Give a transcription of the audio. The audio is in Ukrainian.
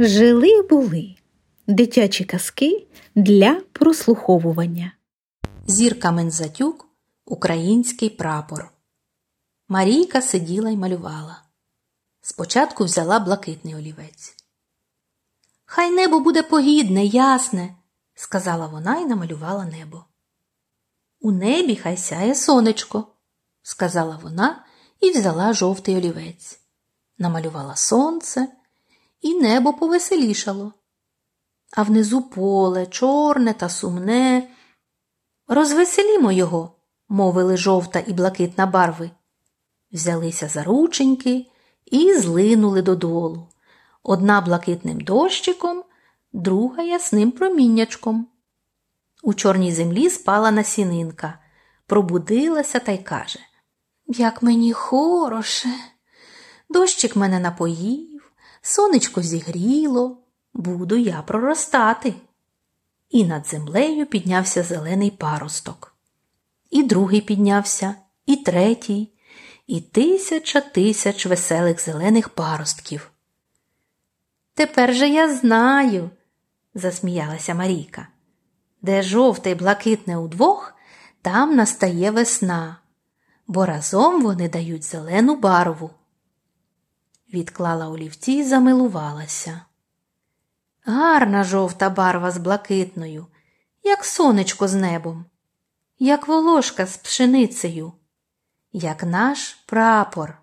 Жили були дитячі казки для прослуховування. Зірка Мензатюк Український прапор. Марійка сиділа й малювала. Спочатку взяла блакитний олівець. Хай небо буде погідне, ясне, сказала вона і намалювала небо. У небі хай сяє сонечко, сказала вона і взяла жовтий олівець. Намалювала сонце, і небо повеселішало. А внизу поле чорне та сумне. Розвеселімо його, мовили жовта і блакитна барви. Взялися за рученьки і злинули додолу. Одна блакитним дощиком, друга ясним проміннячком. У чорній землі спала насінинка, пробудилася та й каже Як мені хороше, дощик мене напоїв, сонечко зігріло, буду я проростати. І над землею піднявся зелений паросток. І другий піднявся, і третій, і тисяча тисяч веселих зелених паростків. Тепер же я знаю, засміялася Марійка. Де жовте й блакитне удвох, там настає весна, бо разом вони дають зелену барву. Відклала олівці і замилувалася. Гарна жовта барва з блакитною, як сонечко з небом, як волошка з пшеницею, як наш прапор.